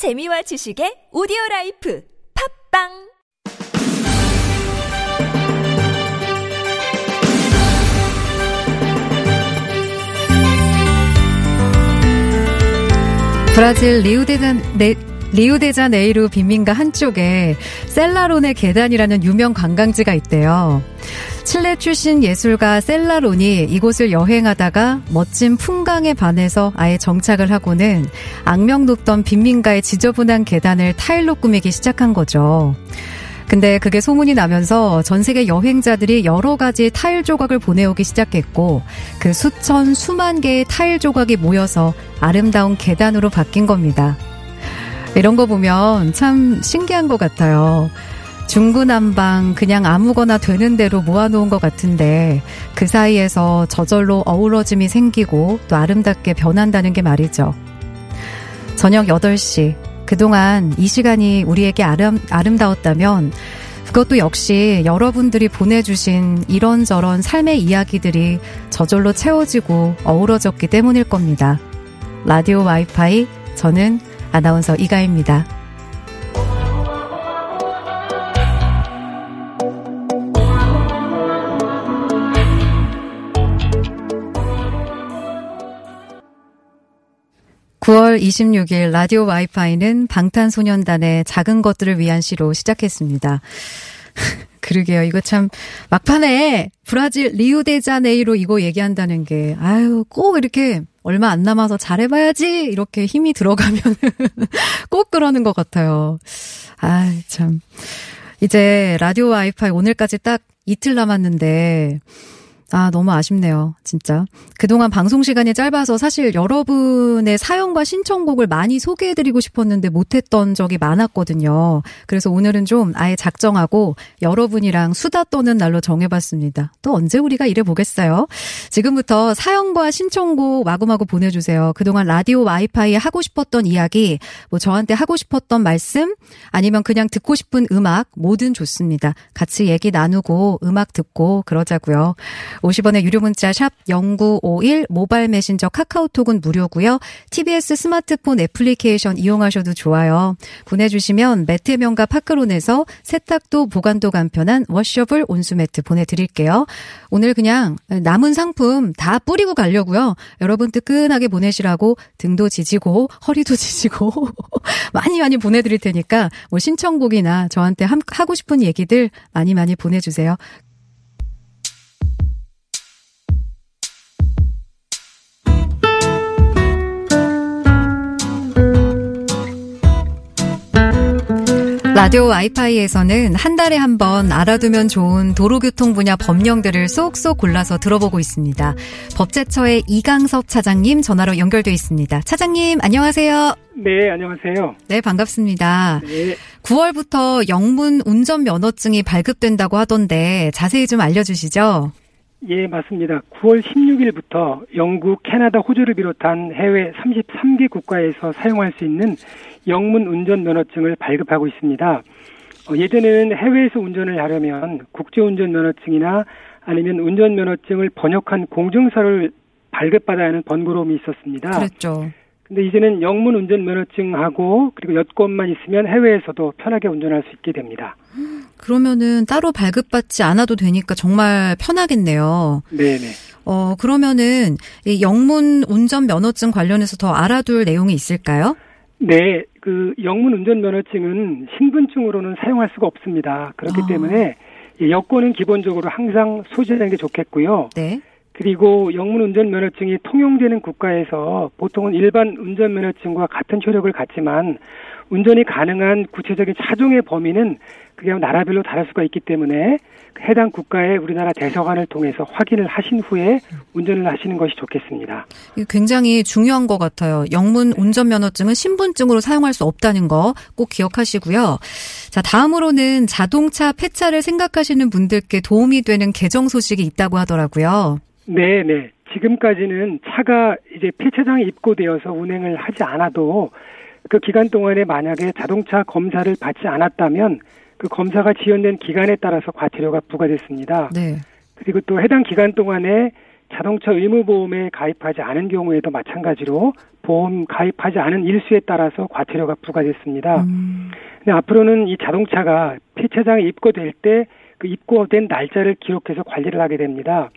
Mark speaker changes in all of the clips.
Speaker 1: 재미와 지식의 오디오 life 팟빵
Speaker 2: 브라질 리우데자, 네, 리우데자네이루 빈민가 한쪽에 셀라론의 계단이라는 유명 관광지가 있대요. 칠레 출신 예술가 셀라론이 이곳을 여행하다가 멋진 풍광에 반해서 아예 정착을 하고는 악명 높던 빈민가의 지저분한 계단을 타일로 꾸미기 시작한 거죠. 근데 그게 소문이 나면서 전 세계 여행자들이 여러 가지 타일 조각을 보내오기 시작했고 그 수천 수만 개의 타일 조각이 모여서 아름다운 계단으로 바뀐 겁니다. 이런 거 보면 참 신기한 것 같아요. 중구난방 그냥 아무거나 되는 대로 모아놓은 것 같은데 그 사이에서 저절로 어우러짐이 생기고 또 아름답게 변한다는 게 말이죠. 저녁 8시. 그동안 이 시간이 우리에게 아름, 아름다웠다면 그것도 역시 여러분들이 보내주신 이런저런 삶의 이야기들이 저절로 채워지고 어우러졌기 때문일 겁니다. 라디오 와이파이, 저는 아나운서 이가입니다. 9월 26일 라디오 와이파이는 방탄소년단의 작은 것들을 위한 시로 시작했습니다. 그러게요. 이거 참 막판에 브라질 리우데자네이로 이거 얘기한다는 게 아유 꼭 이렇게 얼마 안 남아서 잘해봐야지 이렇게 힘이 들어가면 꼭 그러는 것 같아요. 아 참. 이제 라디오 와이파이 오늘까지 딱 이틀 남았는데 아, 너무 아쉽네요. 진짜. 그동안 방송 시간이 짧아서 사실 여러분의 사연과 신청곡을 많이 소개해드리고 싶었는데 못했던 적이 많았거든요. 그래서 오늘은 좀 아예 작정하고 여러분이랑 수다 떠는 날로 정해봤습니다. 또 언제 우리가 이래보겠어요? 지금부터 사연과 신청곡 마구마구 보내주세요. 그동안 라디오 와이파이에 하고 싶었던 이야기, 뭐 저한테 하고 싶었던 말씀, 아니면 그냥 듣고 싶은 음악, 뭐든 좋습니다. 같이 얘기 나누고 음악 듣고 그러자고요. 50원의 유료 문자 샵 0951 모바일 메신저 카카오톡은 무료고요. TBS 스마트폰 애플리케이션 이용하셔도 좋아요. 보내주시면 매트 명가 파크론에서 세탁도 보관도 간편한 워셔블 온수매트 보내드릴게요. 오늘 그냥 남은 상품 다 뿌리고 가려고요. 여러분 뜨끈하게 보내시라고 등도 지지고 허리도 지지고 많이 많이 보내드릴 테니까 뭐 신청곡이나 저한테 하고 싶은 얘기들 많이 많이 보내주세요. 라디오 와이파이에서는 한 달에 한 번 알아두면 좋은 도로교통 분야 법령들을 쏙쏙 골라서 들어보고 있습니다. 법제처의 이강섭 차장님 전화로 연결돼 있습니다. 차장님 안녕하세요.
Speaker 3: 네, 안녕하세요.
Speaker 2: 네, 반갑습니다.
Speaker 3: 네.
Speaker 2: 9월부터 영문 운전 면허증이 발급된다고 하던데 자세히 좀 알려주시죠.
Speaker 3: 예, 맞습니다. 9월 16일부터 영국, 캐나다, 호주를 비롯한 해외 33개 국가에서 사용할 수 있는 영문 운전 면허증을 발급하고 있습니다. 어, 예전에는 해외에서 운전을 하려면 국제 운전 면허증이나 아니면 운전 면허증을 번역한 공증서를 발급받아야 하는 번거로움이 있었습니다.
Speaker 2: 그렇죠.
Speaker 3: 근데 이제는 영문 운전 면허증하고 그리고 여권만 있으면 해외에서도 편하게 운전할 수 있게 됩니다.
Speaker 2: 그러면은 따로 발급받지 않아도 되니까 정말 편하겠네요.
Speaker 3: 네네.
Speaker 2: 어, 그러면은 이 영문 운전 면허증 관련해서 더 알아둘 내용이 있을까요?
Speaker 3: 네, 그 영문 운전 면허증은 신분증으로는 사용할 수가 없습니다. 그렇기
Speaker 2: 아.
Speaker 3: 때문에 여권은 기본적으로 항상 소지하는 게 좋겠고요.
Speaker 2: 네.
Speaker 3: 그리고 영문 운전 면허증이 통용되는 국가에서 보통은 일반 운전 면허증과 같은 효력을 갖지만 운전이 가능한 구체적인 차종의 범위는 그게 나라별로 다를 수가 있기 때문에 해당 국가의 우리나라 대사관을 통해서 확인을 하신 후에 운전을 하시는 것이 좋겠습니다.
Speaker 2: 굉장히 중요한 것 같아요. 영문 운전면허증은 신분증으로 사용할 수 없다는 거 꼭 기억하시고요. 자, 다음으로는 자동차 폐차를 생각하시는 분들께 도움이 되는 개정 소식이 있다고 하더라고요.
Speaker 3: 네, 네. 지금까지는 차가 이제 폐차장에 입고되어서 운행을 하지 않아도 그 기간 동안에 만약에 자동차 검사를 받지 않았다면 그 검사가 지연된 기간에 따라서 과태료가 부과됐습니다.
Speaker 2: 네.
Speaker 3: 그리고 또 해당 기간 동안에 자동차 의무보험에 가입하지 않은 경우에도 마찬가지로 보험 가입하지 않은 일수에 따라서 과태료가 부과됐습니다. 음. 근데 앞으로는 이 자동차가 폐차장에 입고될 때 그 입고된 날짜를 기록해서 관리를 하게 됩니다.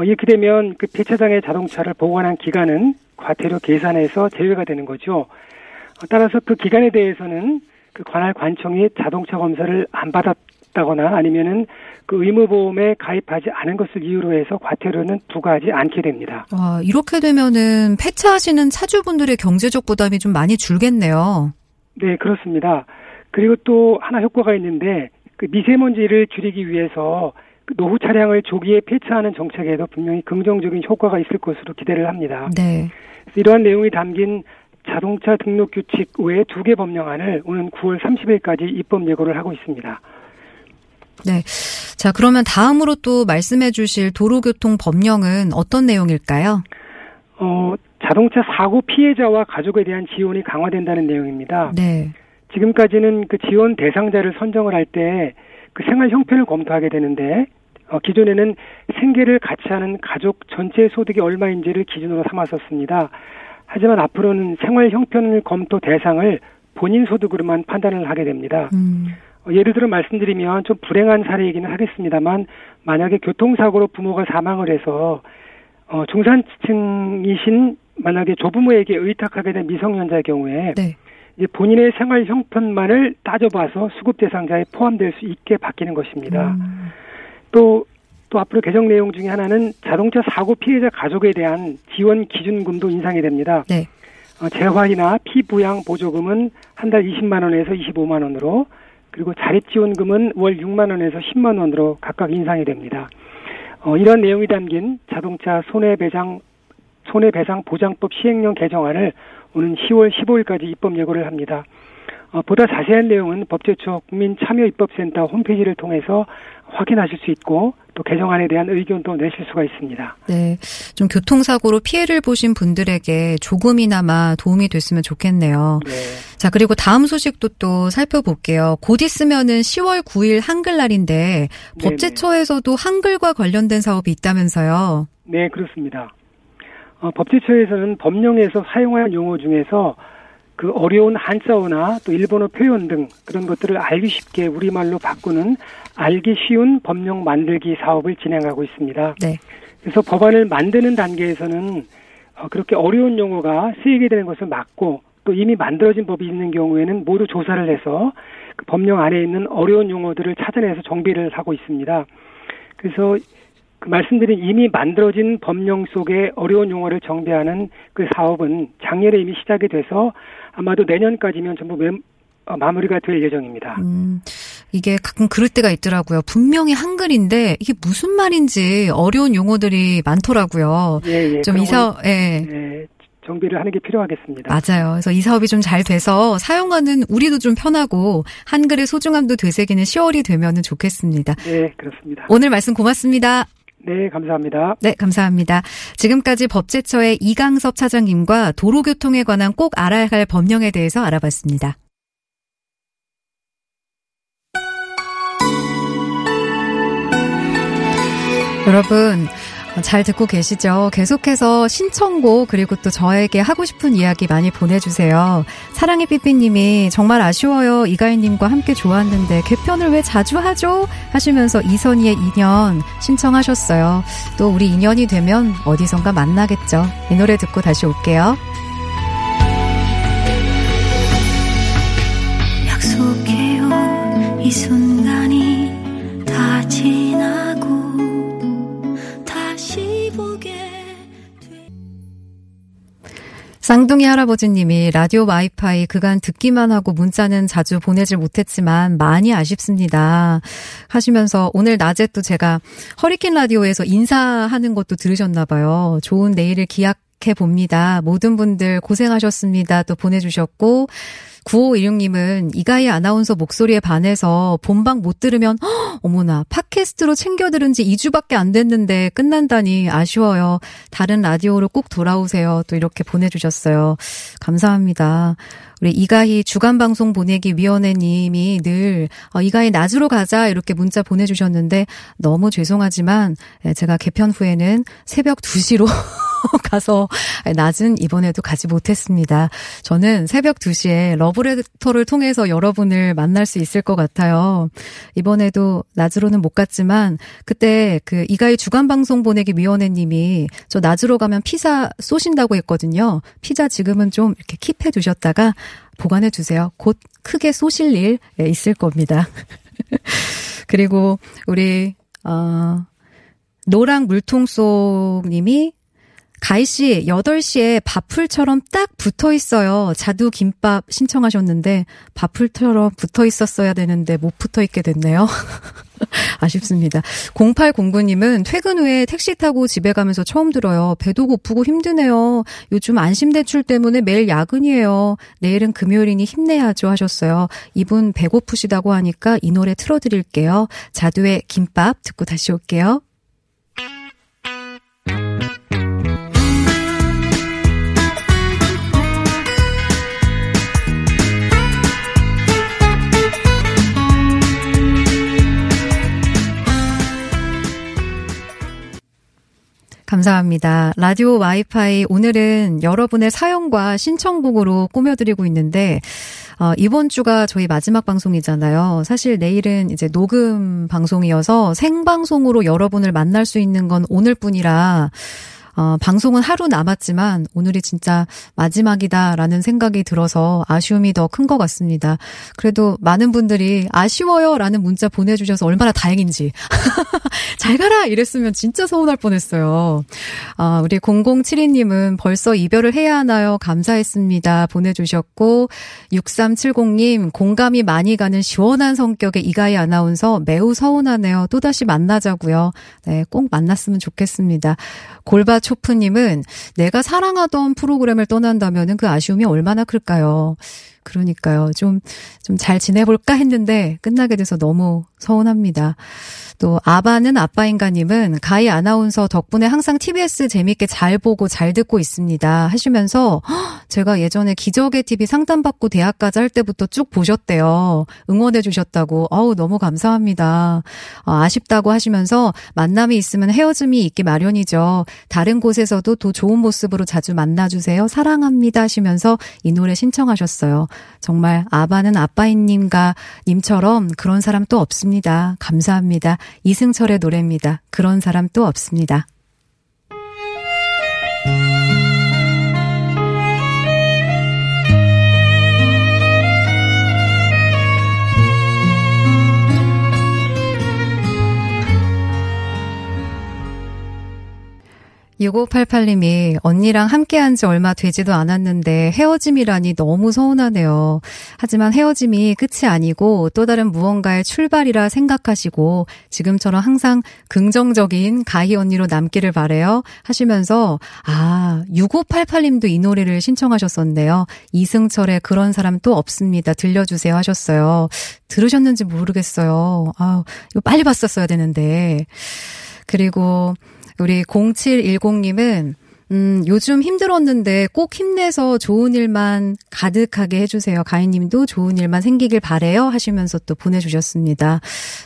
Speaker 3: 어, 이렇게 되면 그 폐차장에 자동차를 보관한 기간은 과태료 계산에서 제외가 되는 거죠. 어, 따라서 그 기간에 대해서는 그 관할 관청이 자동차 검사를 안 받았다거나 아니면은 그 의무보험에 가입하지 않은 것을 이유로 해서 과태료는 부과하지 않게 됩니다.
Speaker 2: 아, 이렇게 되면은 폐차하시는 차주분들의 경제적 부담이 좀 많이 줄겠네요.
Speaker 3: 네, 그렇습니다. 그리고 또 하나 효과가 있는데 그 미세먼지를 줄이기 위해서 그 노후 차량을 조기에 폐차하는 정책에도 분명히 긍정적인 효과가 있을 것으로 기대를 합니다. 네. 이러한 내용이 담긴 자동차 등록 규칙 외에 두개 법령안을 오는 9월 30일까지 입법 예고를 하고 있습니다.
Speaker 2: 네. 자, 그러면 다음으로 또 말씀해 주실 도로교통 법령은 어떤 내용일까요?
Speaker 3: 어, 자동차 사고 피해자와 가족에 대한 지원이 강화된다는 내용입니다. 네. 지금까지는 그 지원 대상자를 선정을 할 때 그 생활 형편을 검토하게 되는데 어, 기존에는 생계를 같이 하는 가족 전체 소득이 얼마인지를 기준으로 삼았었습니다. 하지만 앞으로는 생활 형편을 검토 대상을 본인 소득으로만 판단을 하게 됩니다. 음. 어, 예를 들어 말씀드리면 좀 불행한 사례이기는 하겠습니다만 만약에 교통사고로 부모가 사망을 해서 어, 중산층이신 만약에 조부모에게 의탁하게 된 미성년자의 경우에 네. 이제 본인의 생활 형편만을 따져봐서 수급 대상자에 포함될 수 있게 바뀌는 것입니다. 음. 또, 또 앞으로 개정 내용 중에 하나는 자동차 사고 피해자 가족에 대한 지원 기준금도 인상이 됩니다. 네. 어, 재활이나 피부양 보조금은 한 달 20만 원에서 25만 원으로 그리고 자립 지원금은 월 6만 원에서 10만 원으로 각각 인상이 됩니다. 어, 이런 내용이 담긴 자동차 손해배상 손해배상 보장법 시행령 개정안을 오는 10월 15일까지 입법 예고를 합니다. 어, 보다 자세한 내용은 법제처 국민참여입법센터 홈페이지를 통해서 확인하실 수 있고 또 개정안에 대한 의견도 내실 수가 있습니다.
Speaker 2: 네. 좀 교통사고로 피해를 보신 분들에게 조금이나마 도움이 됐으면 좋겠네요. 네. 자, 그리고 다음 소식도 또 살펴볼게요. 곧 있으면은 10월 9일 한글날인데 법제처에서도 한글과 관련된 사업이 있다면서요.
Speaker 3: 네, 그렇습니다. 어, 법제처에서는 법령에서 사용하는 용어 중에서 그 어려운 한자어나 또 일본어 표현 등 그런 것들을 알기 쉽게 우리말로 바꾸는 알기 쉬운 법령 만들기 사업을 진행하고 있습니다. 네. 그래서 법안을 만드는 단계에서는 어, 그렇게 어려운 용어가 쓰이게 되는 것을 막고 또 이미 만들어진 법이 있는 경우에는 모두 조사를 해서 그 법령 안에 있는 어려운 용어들을 찾아내서 정비를 하고 있습니다. 그래서 그 말씀드린 이미 만들어진 법령 속에 어려운 용어를 정비하는 그 사업은 작년에 이미 시작이 돼서 아마도 내년까지면 전부 매, 어, 마무리가 될 예정입니다. 음,
Speaker 2: 이게 가끔 그럴 때가 있더라고요. 분명히 한글인데 이게 무슨 말인지 어려운 용어들이 많더라고요. 예, 예. 좀 이사, 예. 예.
Speaker 3: 정비를 하는 게 필요하겠습니다.
Speaker 2: 맞아요. 그래서 이 사업이 좀 잘 돼서 사용하는 우리도 좀 편하고 한글의 소중함도 되새기는 10월이 되면 좋겠습니다.
Speaker 3: 네, 그렇습니다.
Speaker 2: 오늘 말씀 고맙습니다.
Speaker 3: 네, 감사합니다.
Speaker 2: 네, 감사합니다. 지금까지 법제처의 이강섭 차장님과 도로교통에 관한 꼭 알아야 할 법령에 대해서 알아봤습니다. 여러분, 잘 듣고 계시죠? 계속해서 신청곡 그리고 또 저에게 하고 싶은 이야기 많이 보내주세요. 사랑의 삐삐님이 정말 아쉬워요. 이가인님과 함께 좋았는데 개편을 왜 자주 하죠? 하시면서 이선희의 인연 신청하셨어요. 또 우리 인연이 되면 어디선가 만나겠죠. 이 노래 듣고 다시 올게요. 약속해요 이순 쌍둥이 할아버지님이 라디오 와이파이 그간 듣기만 하고 문자는 자주 보내질 못했지만 많이 아쉽습니다. 하시면서 오늘 낮에 또 제가 허리케인 라디오에서 인사하는 것도 들으셨나 봐요. 좋은 내일을 기약 해 봅니다. 모든 분들 고생하셨습니다. 또 보내주셨고 9516님은 이가희 아나운서 목소리에 반해서 본방 못 들으면 허, 어머나 팟캐스트로 챙겨 들은 지 2주밖에 안 됐는데 끝난다니 아쉬워요. 다른 라디오로 꼭 돌아오세요. 또 이렇게 보내주셨어요. 감사합니다. 우리 이가희 주간방송 보내기 위원회님이 늘 어, 이가희 낮으로 가자 이렇게 문자 보내주셨는데 너무 죄송하지만 예, 제가 개편 후에는 새벽 2시로 가서 낮은 이번에도 가지 못했습니다. 저는 새벽 2시에 러브레터를 통해서 여러분을 만날 수 있을 것 같아요. 이번에도 낮으로는 못 갔지만 그때 그 이가희 주간 방송 보내기 위원회님이 저 낮으로 가면 피자 쏘신다고 했거든요. 피자 지금은 좀 이렇게 킵해 두셨다가 보관해 주세요. 곧 크게 쏘실 일 있을 겁니다. 그리고 우리 어 노랑 물통 속 님이 가희 씨 8시에 밥풀처럼 딱 붙어 있어요. 자두 김밥 신청하셨는데 밥풀처럼 붙어 있었어야 되는데 못 붙어 있게 됐네요. 아쉽습니다. 0809님은 퇴근 후에 택시 타고 집에 가면서 처음 들어요. 배도 고프고 힘드네요. 요즘 안심대출 때문에 매일 야근이에요. 내일은 금요일이니 힘내야죠 하셨어요. 이분 배고프시다고 하니까 이 노래 틀어드릴게요. 자두의 김밥 듣고 다시 올게요. 감사합니다. 라디오 와이파이 오늘은 여러분의 사연과 신청곡으로 꾸며드리고 있는데 어, 이번 주가 저희 마지막 방송이잖아요. 사실 내일은 이제 녹음 방송이어서 생방송으로 여러분을 만날 수 있는 건 오늘뿐이라 어, 방송은 하루 남았지만 오늘이 진짜 마지막이다라는 생각이 들어서 아쉬움이 더 큰 것 같습니다. 그래도 많은 분들이 아쉬워요라는 문자 보내주셔서 얼마나 다행인지. 잘 가라! 이랬으면 진짜 서운할 뻔했어요. 어, 우리 0072님은 벌써 이별을 해야 하나요? 감사했습니다. 보내주셨고, 6370님, 공감이 많이 가는 시원한 성격의 이가희 아나운서 매우 서운하네요. 또 다시 만나자고요. 네, 꼭 만났으면 좋겠습니다. 골바 초프님은 내가 사랑하던 프로그램을 떠난다면 그 아쉬움이 얼마나 클까요? 그러니까요. 좀, 좀 잘 지내볼까 했는데 끝나게 돼서 너무 서운합니다. 또 아바는 아빠인가님은 가희 아나운서 덕분에 항상 TBS 재밌게 잘 보고 잘 듣고 있습니다 하시면서 제가 예전에 기적의 TV 상담받고 대학까지 할 때부터 쭉 보셨대요. 응원해 주셨다고. 어우 너무 감사합니다. 어, 아쉽다고 하시면서 만남이 있으면 헤어짐이 있기 마련이죠. 다른 곳에서도 더 좋은 모습으로 자주 만나주세요. 사랑합니다 하시면서 이 노래 신청하셨어요. 정말 아바는 아빠인님과 님처럼 그런 사람 또 없습니다. 감사합니다. 이승철의 노래입니다. 그런 사람 또 없습니다. (6588님이) 언니랑 함께한 지 얼마 되지도 않았는데 헤어짐이라니 너무 서운하네요. 하지만 헤어짐이 끝이 아니고 또 다른 무언가의 출발이라 생각하시고 지금처럼 항상 긍정적인 가희 언니로 남기를 바래요 하시면서 아 (6588님도) 이 노래를 신청하셨었네요. 이승철의 그런 사람 또 없습니다. 들려주세요 하셨어요. 들으셨는지 모르겠어요. 아 이거 빨리 봤었어야 되는데 그리고 우리 0710님은 음, 요즘 힘들었는데 꼭 힘내서 좋은 일만 가득하게 해주세요. 가인님도 좋은 일만 생기길 바래요. 하시면서 또 보내주셨습니다.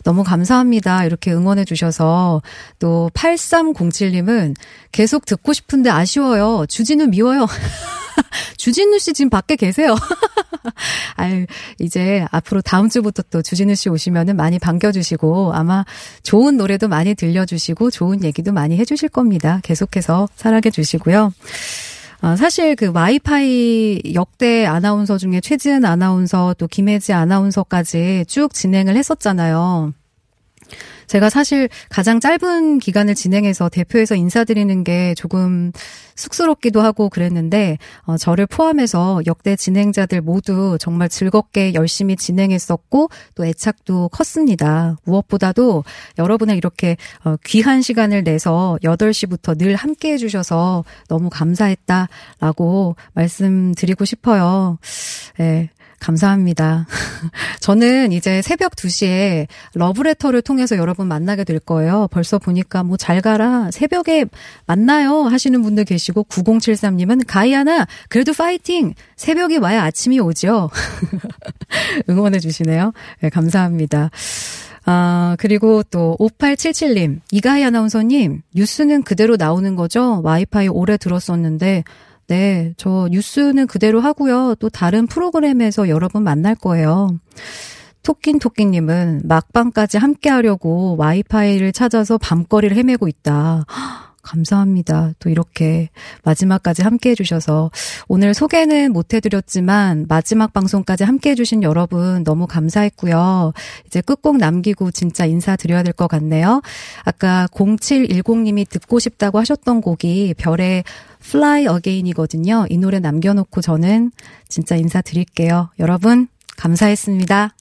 Speaker 2: 너무 감사합니다. 이렇게 응원해주셔서 또 8307님은 계속 듣고 싶은데 아쉬워요. 주진우 미워요. 주진우 씨 지금 밖에 계세요. 아유, 이제 앞으로 다음 주부터 또 주진우 씨 오시면은 많이 반겨주시고 아마 좋은 노래도 많이 들려주시고 좋은 얘기도 많이 해주실 겁니다. 계속해서 사랑해 주시고요. 어, 사실 그 와이파이 역대 아나운서 중에 최지은 아나운서 또 김혜지 아나운서까지 쭉 진행을 했었잖아요. 제가 사실 가장 짧은 기간을 진행해서 대표에서 인사드리는 게 조금 쑥스럽기도 하고 그랬는데 어, 저를 포함해서 역대 진행자들 모두 정말 즐겁게 열심히 진행했었고 또 애착도 컸습니다. 무엇보다도 여러분의 이렇게 어, 귀한 시간을 내서 8시부터 늘 함께 해주셔서 너무 감사했다라고 말씀드리고 싶어요. 예. 감사합니다. 저는 이제 새벽 2시에 러브레터를 통해서 여러분 만나게 될 거예요. 벌써 보니까 뭐 잘 가라. 새벽에 만나요. 하시는 분들 계시고 9073님은 가이아나 그래도 파이팅. 새벽에 와야 아침이 오죠. 응원해 주시네요. 네, 감사합니다. 아, 그리고 또 5877님, 이가희 아나운서님, 뉴스는 그대로 나오는 거죠? 와이파이 오래 들었었는데 네, 저 뉴스는 그대로 하고요. 또 다른 프로그램에서 여러분 만날 거예요. 토끼토끼님은 막방까지 함께 하려고 와이파이를 찾아서 밤거리를 헤매고 있다. 감사합니다. 또 이렇게 마지막까지 함께 해주셔서 오늘 소개는 못 해드렸지만 마지막 방송까지 함께 해주신 여러분 너무 감사했고요. 이제 끝곡 남기고 진짜 인사드려야 될 것 같네요. 아까 0710님이 듣고 싶다고 하셨던 곡이 별의 Fly Again이거든요. 이 노래 남겨놓고 저는 진짜 인사드릴게요. 여러분 감사했습니다.